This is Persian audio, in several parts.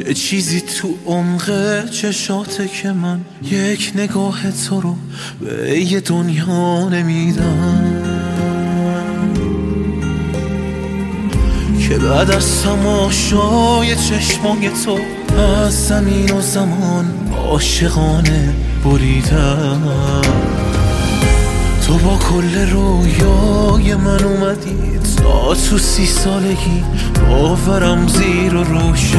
چه چیزی تو عمق چشاته که من یک نگاه تو رو به یه دنیا نمیدم. که بعد از تماشای چشمای تو از زمین و زمان عاشقانه بریدم. تو با کل رویای من اومدی. تا تو سی سالگی باورم زیر و روشه.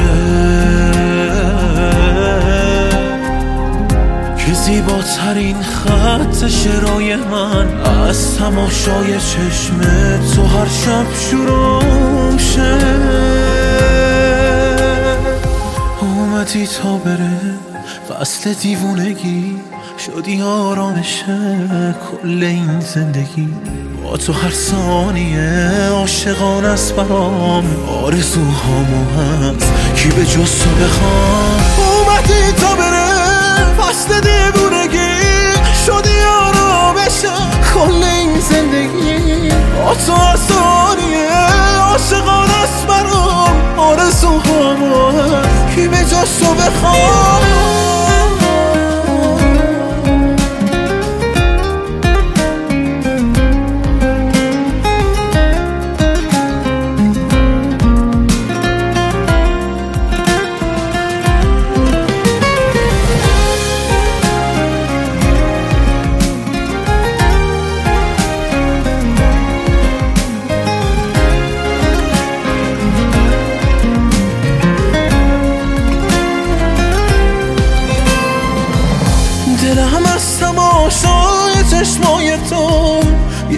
که زیباترین خط شرای من از تماشای چشم تو هر شب شروع شه. اومدی تا بره فصل دیوونگی. شدی آرامش کل این زندگی؟ با تو هر ثانیه عاشقان است برام. آرزوهامو هست. کی به جز تو بخوام اومدی تا بره. فصل دیوونگی. شدی آرامش کل این زندگی. با تو هر ثانیه عاشقان است برام. آرزوهامو هست. کی به جز تو بخوام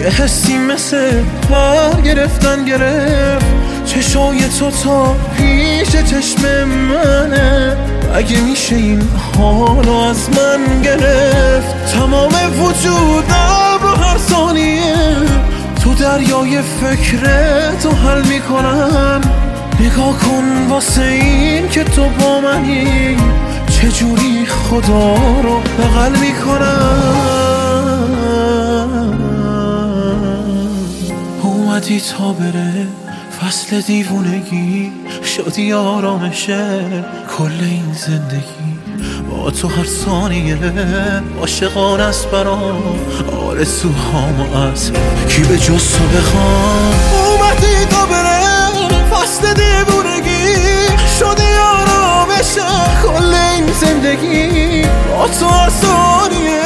یه حسی مثل پر گرفتن گرفت. چشای تو تا پیش چشم منه. اگه میشه این حالو از من گرفت. تمام وجودم رو هر ثانیه تو دریای فکرتو حل می‌کنم. نگاه کن واسه این که تو با منی. چجوری خدا رو بغل می‌کنم؟ اومدی تا بره؟ فصل دیوونگی شدی آرامشه کل این زندگی با تو هر ثانیه عاشقان است برام. آرزوهامو از کی به جز تو بخوام؟ اومدی تا بره؟ فصل دیوونگی شدی آرامش کل این زندگی با تو هر ثانیه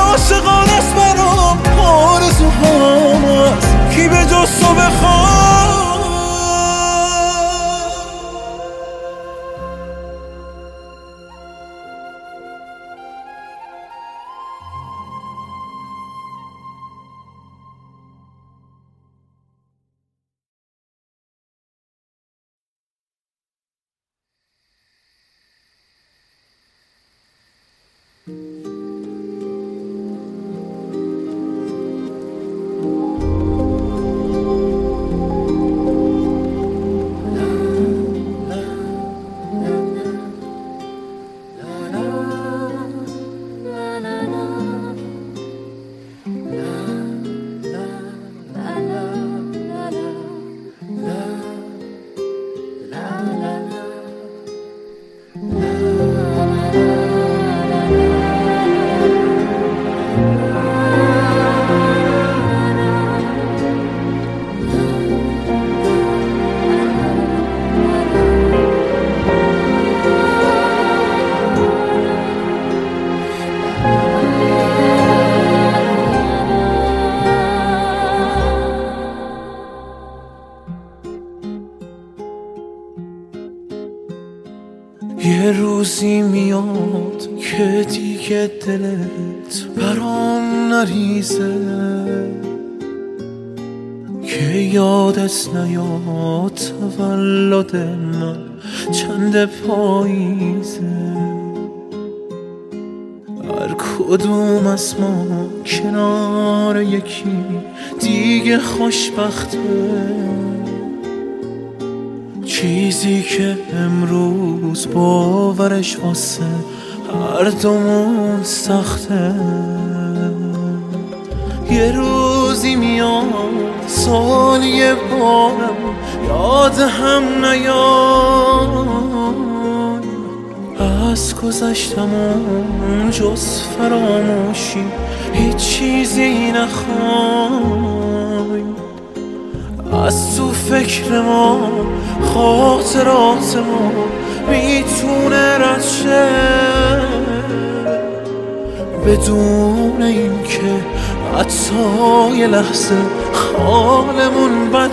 عاشقان است برام. آرزوهامو از کی به جز تو بخوام دلت برام نریزه. که یادت نیاد تولد من چند پاییزه. هر کدوم از ما کنار یکی دیگه خوشبخته. چیزی که امروز باورش واسه هر دومون سخته یه روزی میاد سال یه بارم یاد هم نیاد از گذشتمون جز فراموشی هیچ چیزی نخوایم از تو فکر ما خاطرات ما می‌تونه رد بدون اینکه حتی یه لحظه حالمون بد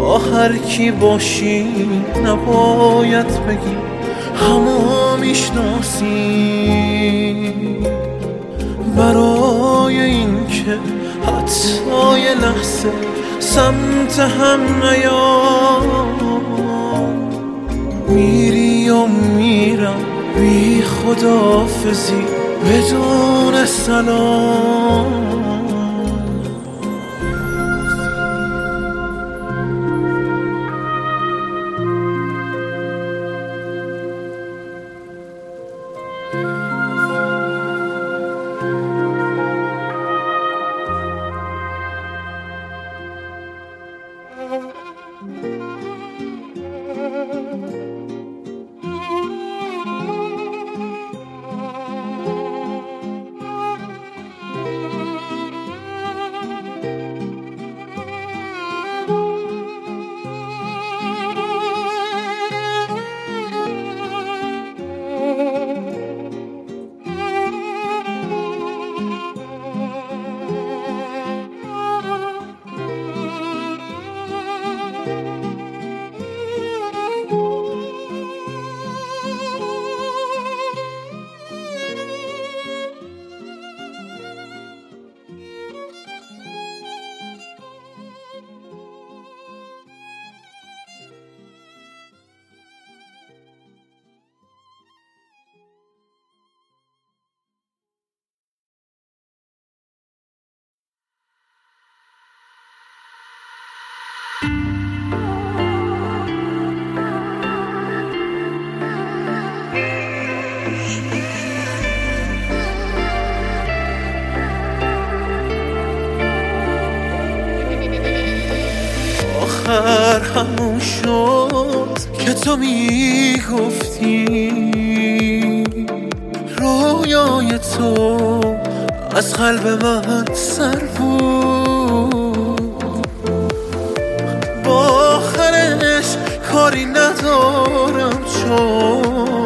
با هر کی باشی نباید بگی همو می‌شناسی برای اینکه حتی یه لحظه سمت هم نیام. میری و میرم بی خدافزی بدون سلام. آخر تو از قلب من سر بود. با آخرش کاری ندارم چون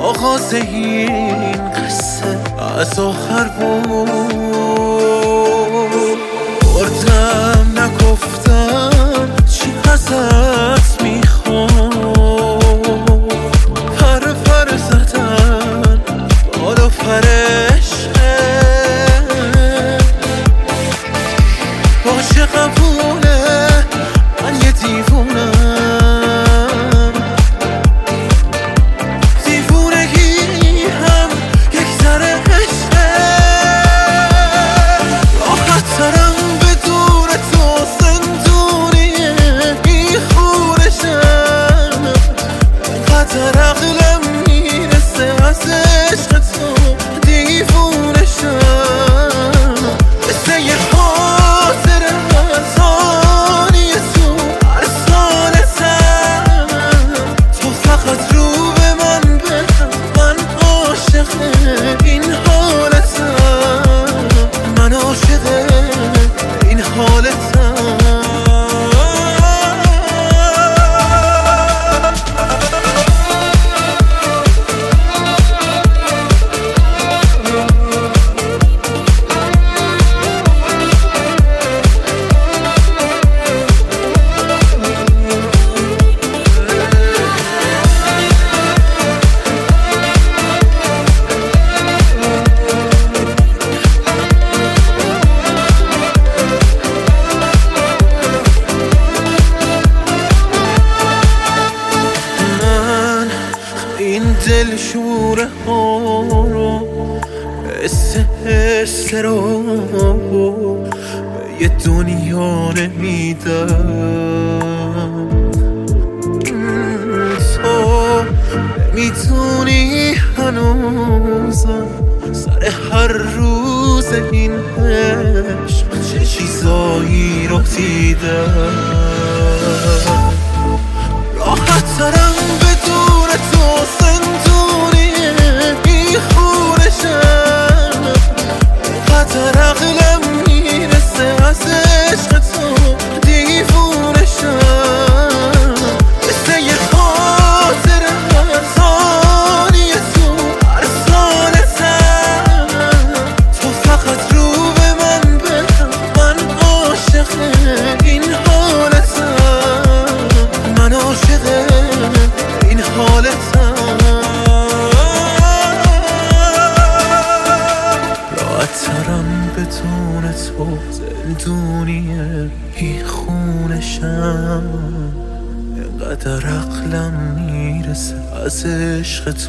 آغاز این قصه از آخر بود. بردم نگفتم چی ازت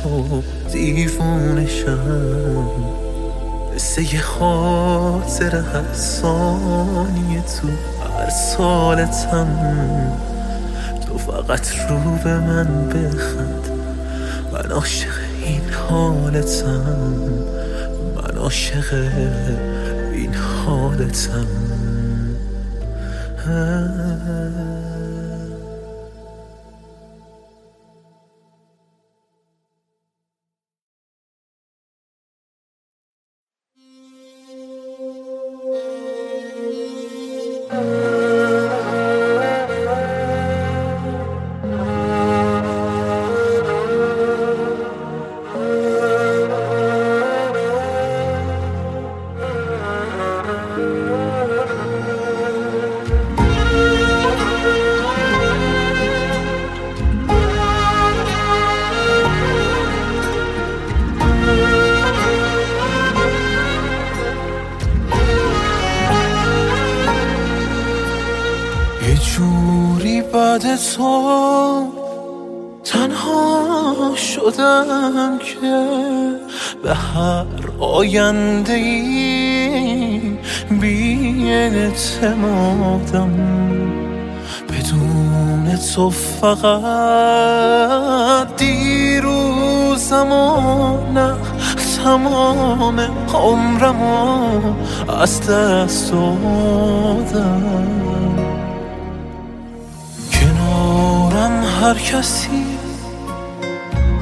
تو دیوونشم مثل یه خاطر هر ثانیه تو هر سالتم. تو فقط رو به من بخند. من عاشق این حالتم. من عاشق این حالتم. آینده ای بی اعتمادم بدون تو فقط دیروزم و نه تمام عمرم از دست دادم. کنارم هر کسی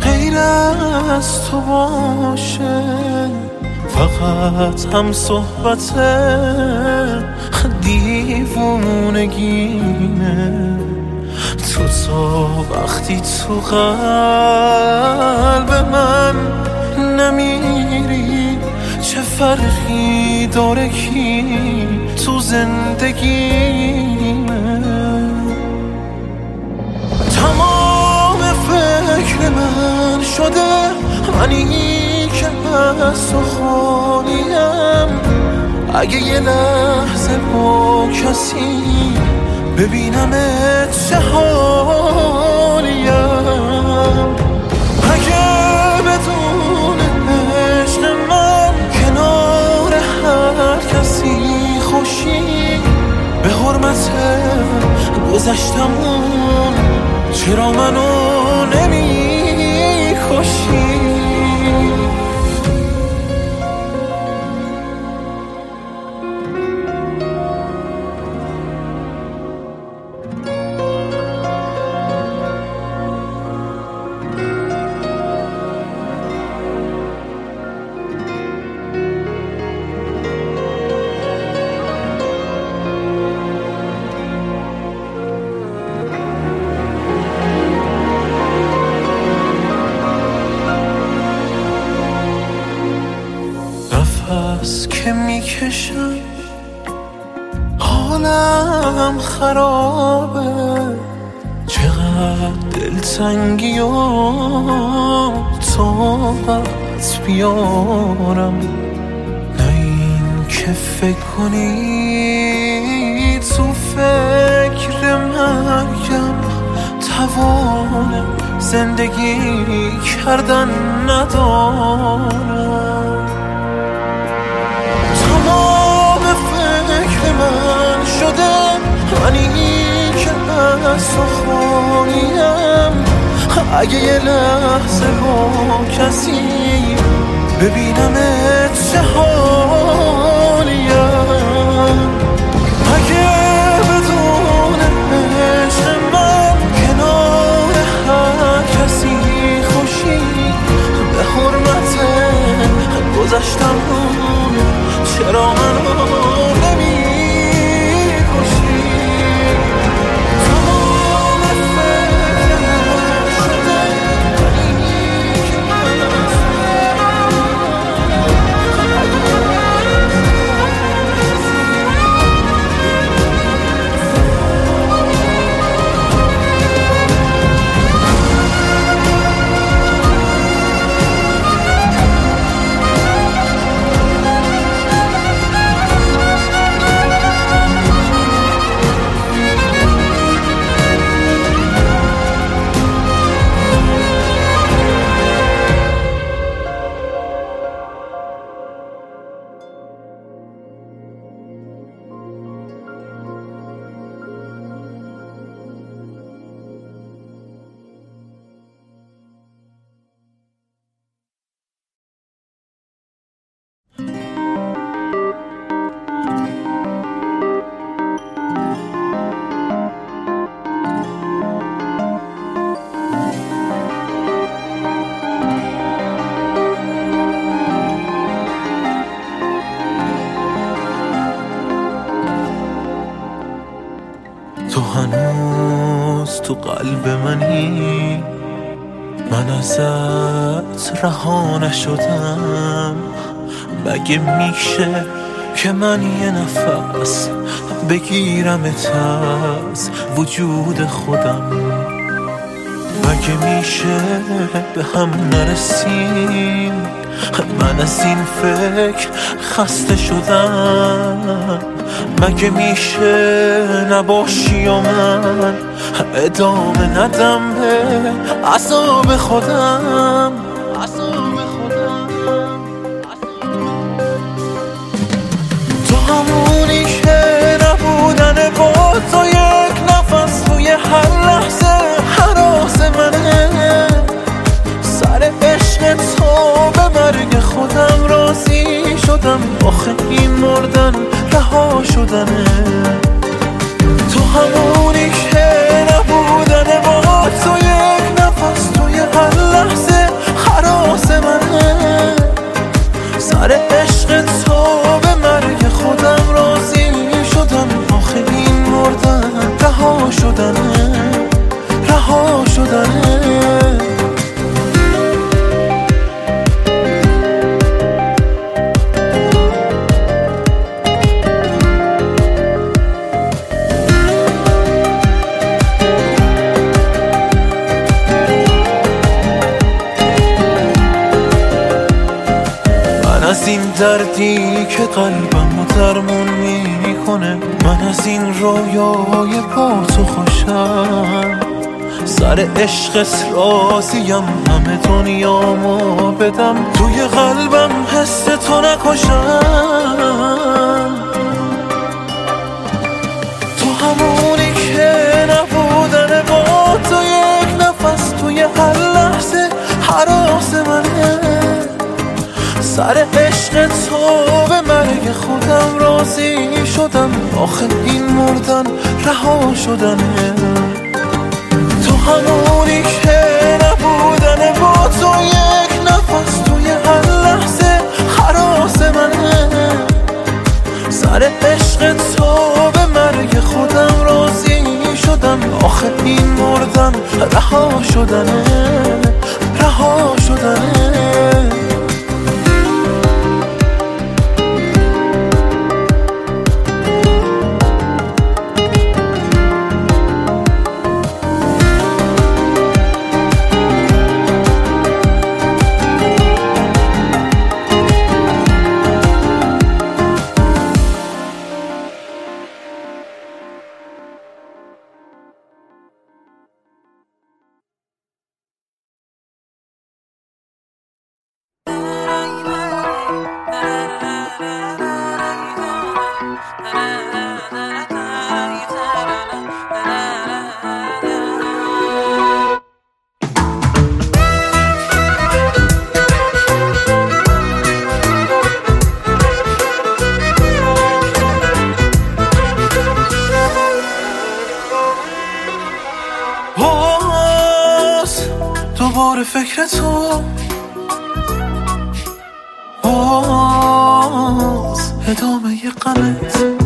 غیر از تو باشه. فقط هم صحبت دیوونگینه تو تا وقتی تو قلب من نمیری چه فرقی داره کی تو زندگیمه تمام فکر من شده منی. خالیم اگه یه لحظه با کسی ببینم چه حالیم اگه بدون عشق من کنار هر کسی خوشی به حرمت گذشتمون چرا منو نمی خرابه چقدر دلتنگی و طاقت بیارم. نه این که فکر کنی تو فکر مرگم توان زندگی کردن ندارم. تمام فکر من شده منی سخونیم اگه یه لحظه با کسی ببینم چه حالیم اگه بدون عشق من کنار هر کسی خوشی به حرمت گذشتم چرا من نشدم مگه میشه که من یه نفس بگیرم از وجود خودم؟ مگه میشه به هم نرسیم؟ من از این فکر خسته شدم. مگه میشه نباشی و من ادامه ندم به عذاب خودم؟ تو یک نفس توی هر لحظه حراس منه. سر عشق تو به مرگ خودم راضی شدم آخه این مردن رها شدنه. تو همونی که نبودن با تو یک نفس توی هر لحظه حراس منه. سر عشق تو شدنه رها شدنه از این دردی که قلبم و درمون می‌کنه من از این رویای با تو خوشم سر عشقت راضیم همه دنیامو بدم. توی قلبم حس تو نکشم. تو همونی که نبودن با تو یک نفس توی هر لحظه حراس منه. سر عشق تو. به مرگ خودم راضی شدم. آخه این مردن رها شدنه تو همونی که نبودن با تو یک نفس توی هر لحظه حراس منه سر عشق تو به مرگ خودم راضی شدم. آخه این مردن رها شدنه رها شدنه دوباره فکر تو. باز ادامه یه قمت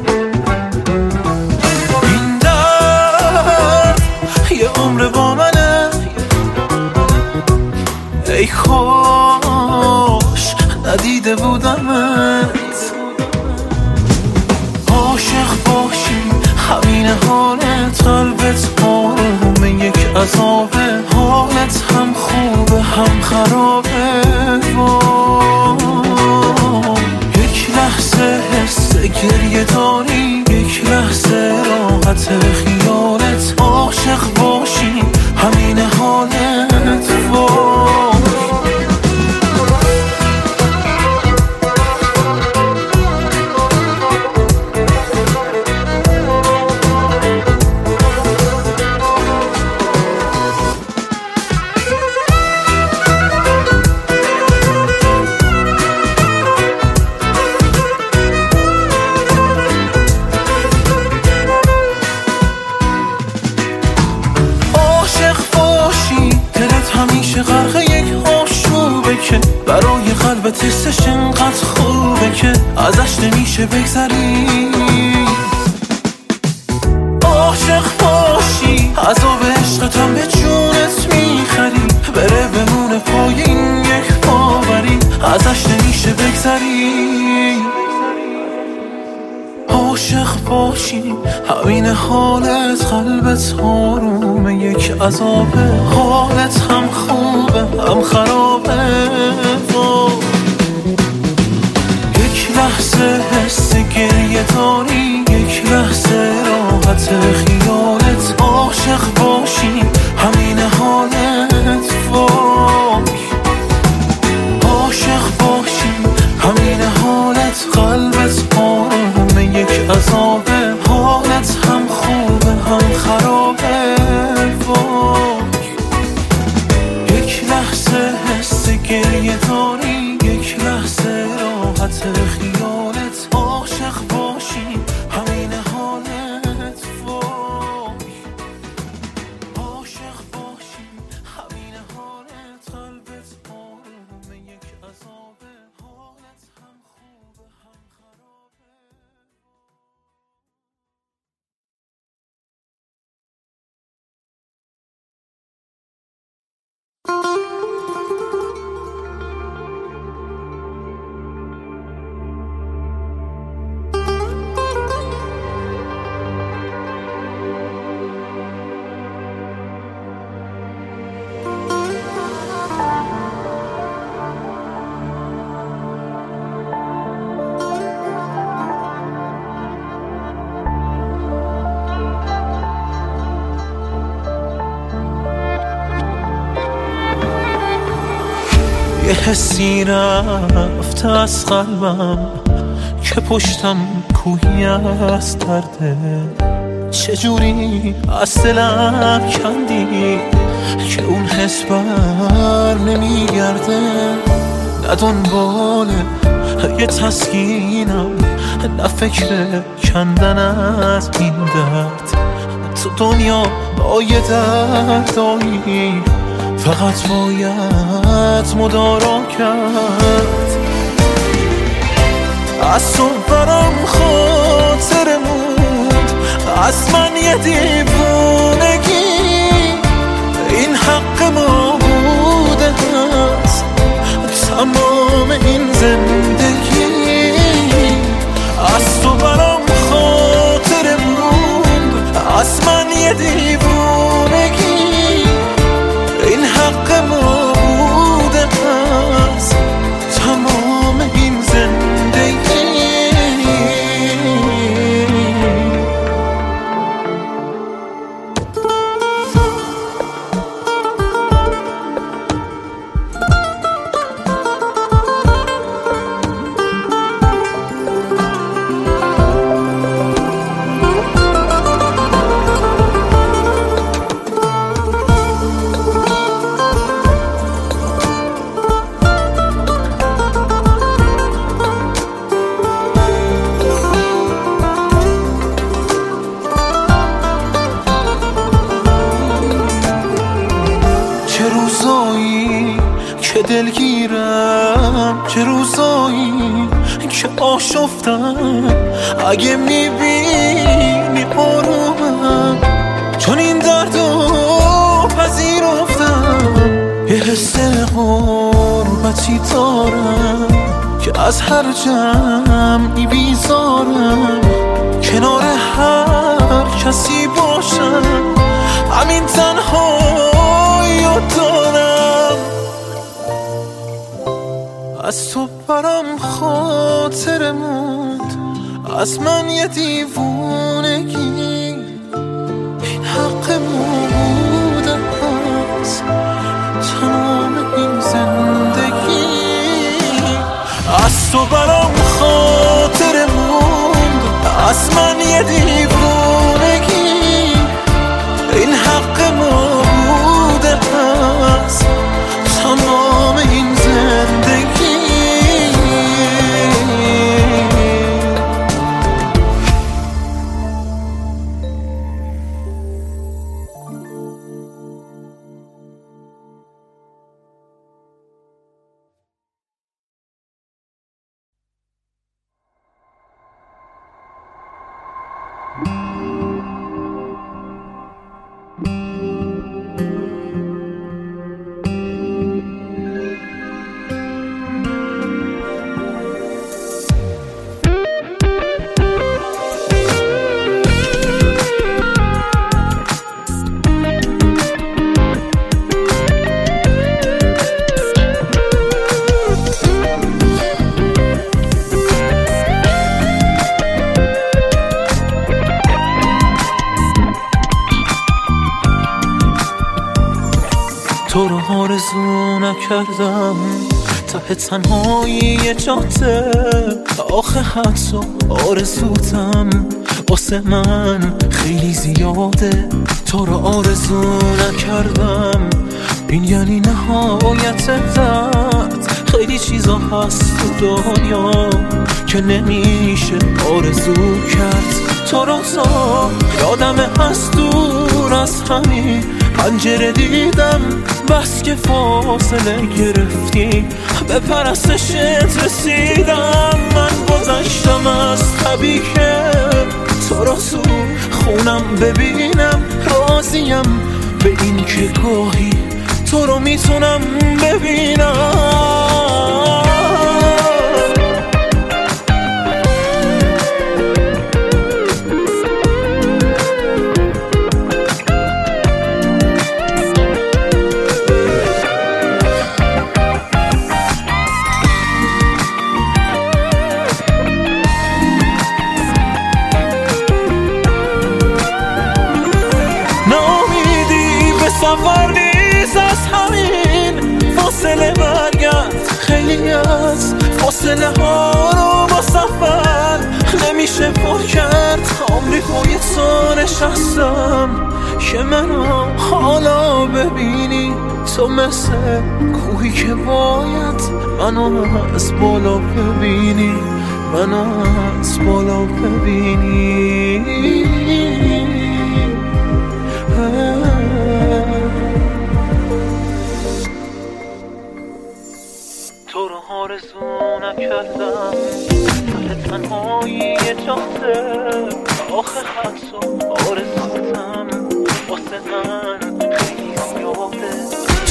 نمیشه بگذری. عاشق باشی عذاب عشقتم به جونت می‌خری. بره بمونه پای این یک باوری ازش نمیشه بگذری. عاشق باشی همین حالت قلبت آرومه یک عذابه گریه داری یک لحظه راحت حسی رفته از قلبم که پشتم کوهی از درده. چجوری از دلم کندی که اون حس بر نمیگرده؟ نه دنبال یه تسکینم نه فکر کندن از این درد. تو دنیا یه دردایی فقط باید مدارا کرد. از تو برام خاطر موند از من یه دیوونگی این حق ما بوده هست تمام این زندگی. از تو برام خاطر موند از من یه دلگیرم. چه روزایی که آشفتم. اگه می‌بینی آرومم. چون این درد رو پذیرفتم. یه حس غربتی دارم که از هر جمعی بیزارم. کنار هر کسی باشم. همین تنها از تو برام خاطر موند. از من یه دیوونگی. این حق بوده هست تمام این زندگی. از تو برام خاطر موند. از من یه دیوونگی. این حق ما ته تنهایی یه جاده. آخه حدس و آرزوتم واسه من خیلی زیاده. تو رو آرزو نکردم. این یعنی نهایت درد خیلی چیزا هست تو دنیا که نمیشه آرزو کرد. تو رو تا یادم از دور از همین پنجره دیدم بس که فاصله گرفتی. به پرستشت رسیدم. من گذشتم از طبیعه تو رو تو خونم ببینم راضیم به این که گاهی تو رو می‌تونم ببینم. پای تو نشستم که منو حالا ببینی. تو مثل کوهی که باید منو از بالا ببینی. منو از بالا ببینی.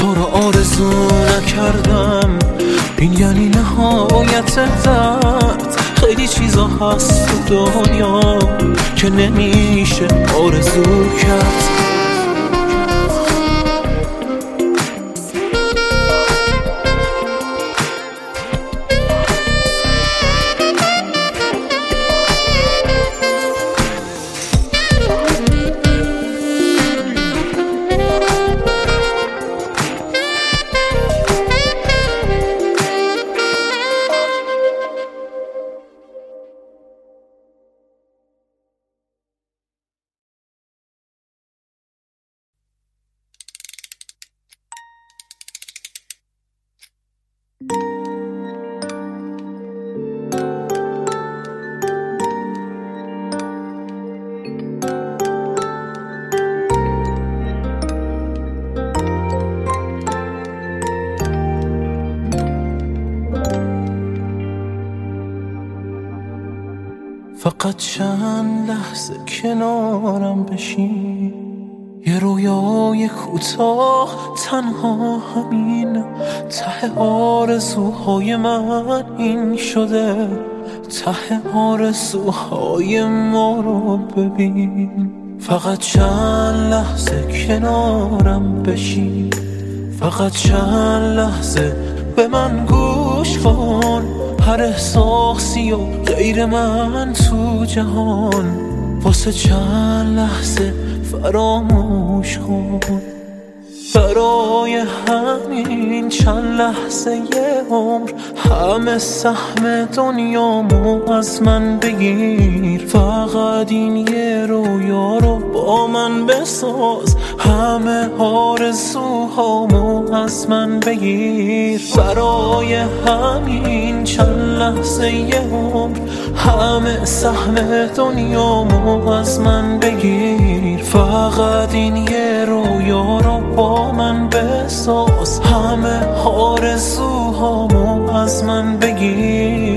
تو رو آرزو نکردم. این یعنی نهایت درد خیلی چیزا هست تو دنیا که نمیشه آرزو کرد. فقط چند لحظه کنارم بشین یه رویای کوتاه تنها همین. ته آرزوهای من این شده. ته آرزوهای ما رو ببین. فقط چند لحظه کنارم بشین فقط چند لحظه به من گوش کن. هر احساسی و غیر من تو جهان واسه چند لحظه فراموش کن. برای همین چند لحظه یه عمر همه سهم دنیامو از من بگیر. فقط این یه رویا رو با من بساز. همه آرزوهامو از من بگیر. برای همین چند لحظه یه عمر همه سهم دنیامو از من بگیر. فقط این یه رویا رو با من بساز. همه آرزوهامو از من بگیر.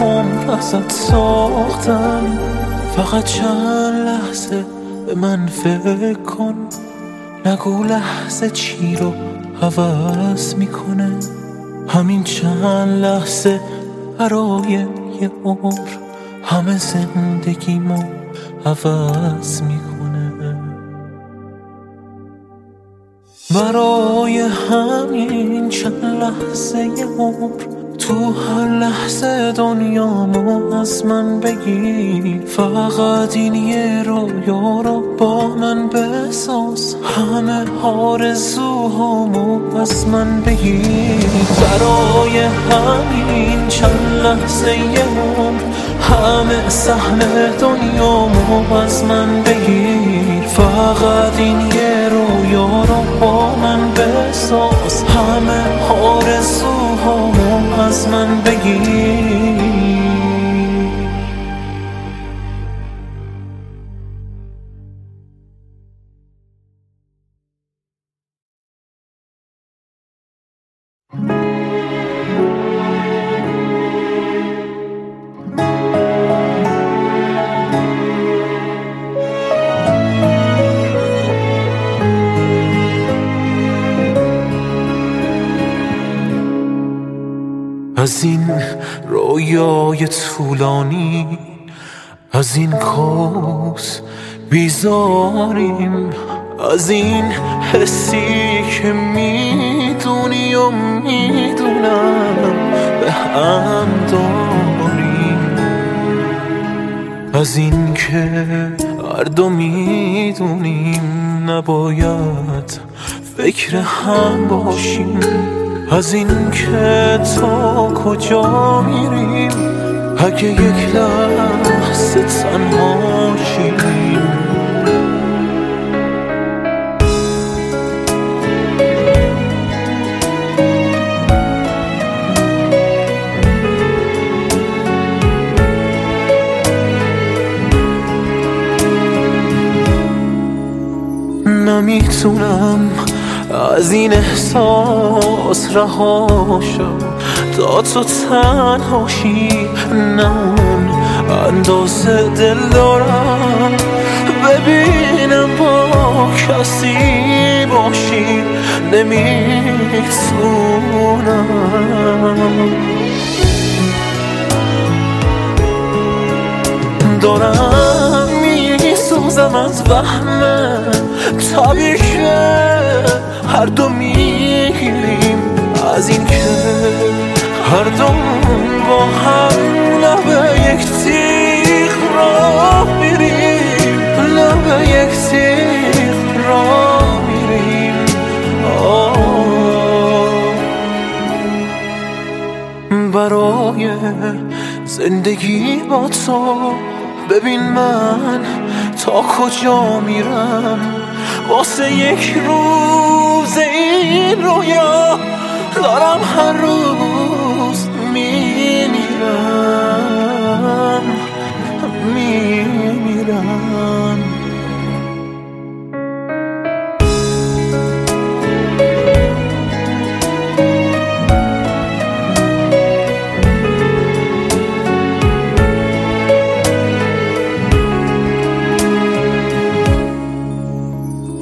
عمر ازت ساختم فقط چند لحظه به من فکر کن. نگو لحظه چی رو عوض می‌کنه. همین چند لحظه برای یه عمر همه زندگیمو عوض می‌کنه. برای همین چند لحظه یه عمر تو هر لحظه دنیامو از من بگیر فقط این یه رویا رو با من بساز. همه آرزوهامو از من بگیر برای همین چند لحظه عمر همه سهم دنیامو از من بگیر فقط این یه رویا رو با من بساز. همه آرزوهامو از من بگیر. طولانی از این کوس بیزاریم از این حسی که می‌دونی و می‌دونم به هم داریم. از این که هر دو می‌دونیم نباید فکر هم باشیم از این که تا کجا میریم؟ اگه یک لحظه تنها شیم نمی‌تونم از این احساس رهاشم تا تو تنهاشی نه اون اندازه دل دارم. ببینم با کسی باشی. نمی‌تونم. دارم میسوزم از وهمه طبیعیه هر دو می‌گیریم. از این که هر دو با هم لبه یک تیغ را میریم. لبه یک تیغ را میریم. برای زندگی با تو ببین من تا کجا میرم. واسه یک روز این رویا دارم هر روز میمیرم. میمیرم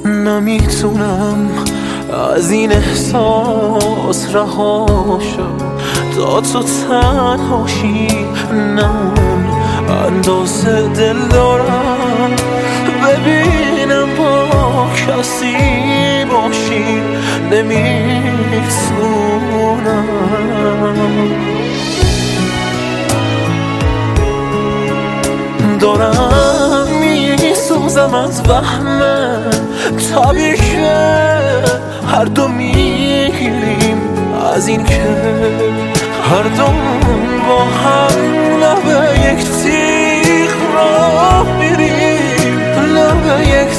نمی‌تونم از این احساس رهاشم تا تو تنهاشی نمون. اندازه دل دارم. ببینم با کسی باشی. نمی‌تونم دارم میسوزم از وهمه طبیعیه هر دو می‌گیریم. از این که هر دو با هم لبه یک تیغ را میریم. لبه یک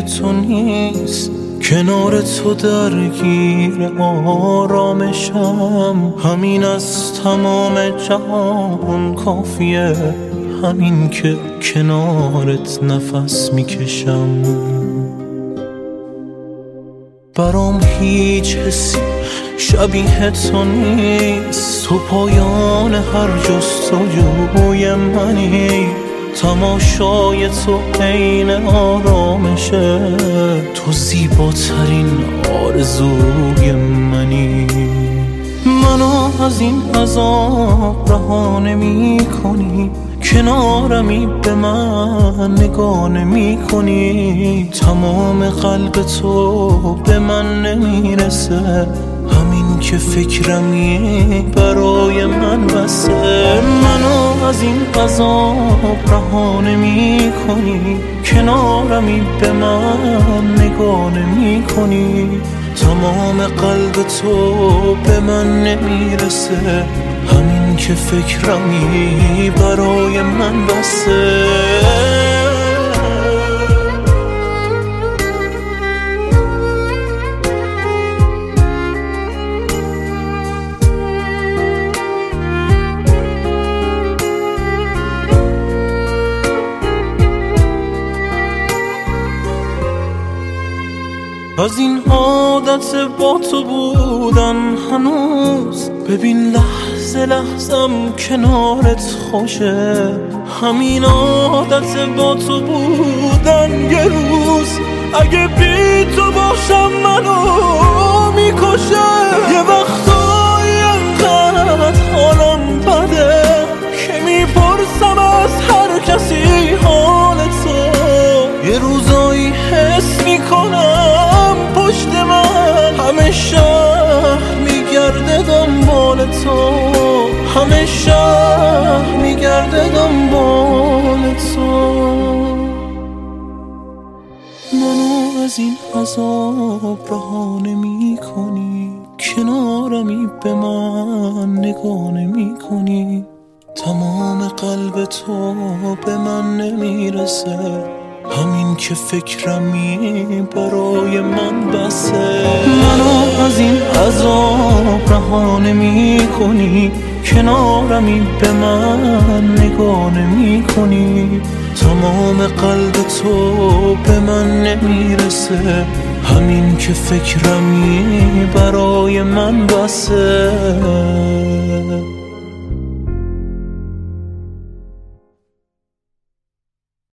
تو نیست. کنار تو درگیر آرامشم. همین از تمام جهان کافیه. همین که کنارت نفس می‌کشم. برام هیچ حسی شبیه تو نیست. تو پایان هر جستجوی منی. تماشای تو عین آرامشه. تو زیباترین آرزوی منی. منو از این عذاب رها نمی کنی کنارمی به من نگاه نمی کنی تمام قلب تو به من نمی‌رسه. که فکرمی برای من بسه. منو از این عذاب رها نمی کنی کنارمی به من نگاه نمی کنی تمام قلب تو به من نمی‌رسه. همین که فکرمی برای من بسه. از این عادت با تو بودن هنوز. ببین لحظه لحظم کنارت خوشه. همین عادت با تو بودن یه روز. اگه بی تو باشم منو می‌کشه. یه وقتایی انقدر حالم بده که می‌پرسم از هر کسی حال تو همه شهر میگرده دنبال تو. منو از این عذاب رها نمی کنی کنارمی به من نگاه نمی کنی تمام قلب تو به من نمی‌رسه. همین که فکرمی برای من بسه. منو از این عذاب رها نمی کنی کنارمی به من نگاه نمی کنی تمام قلب تو به من نمی‌رسه. همین که فکرمی برای من بسه.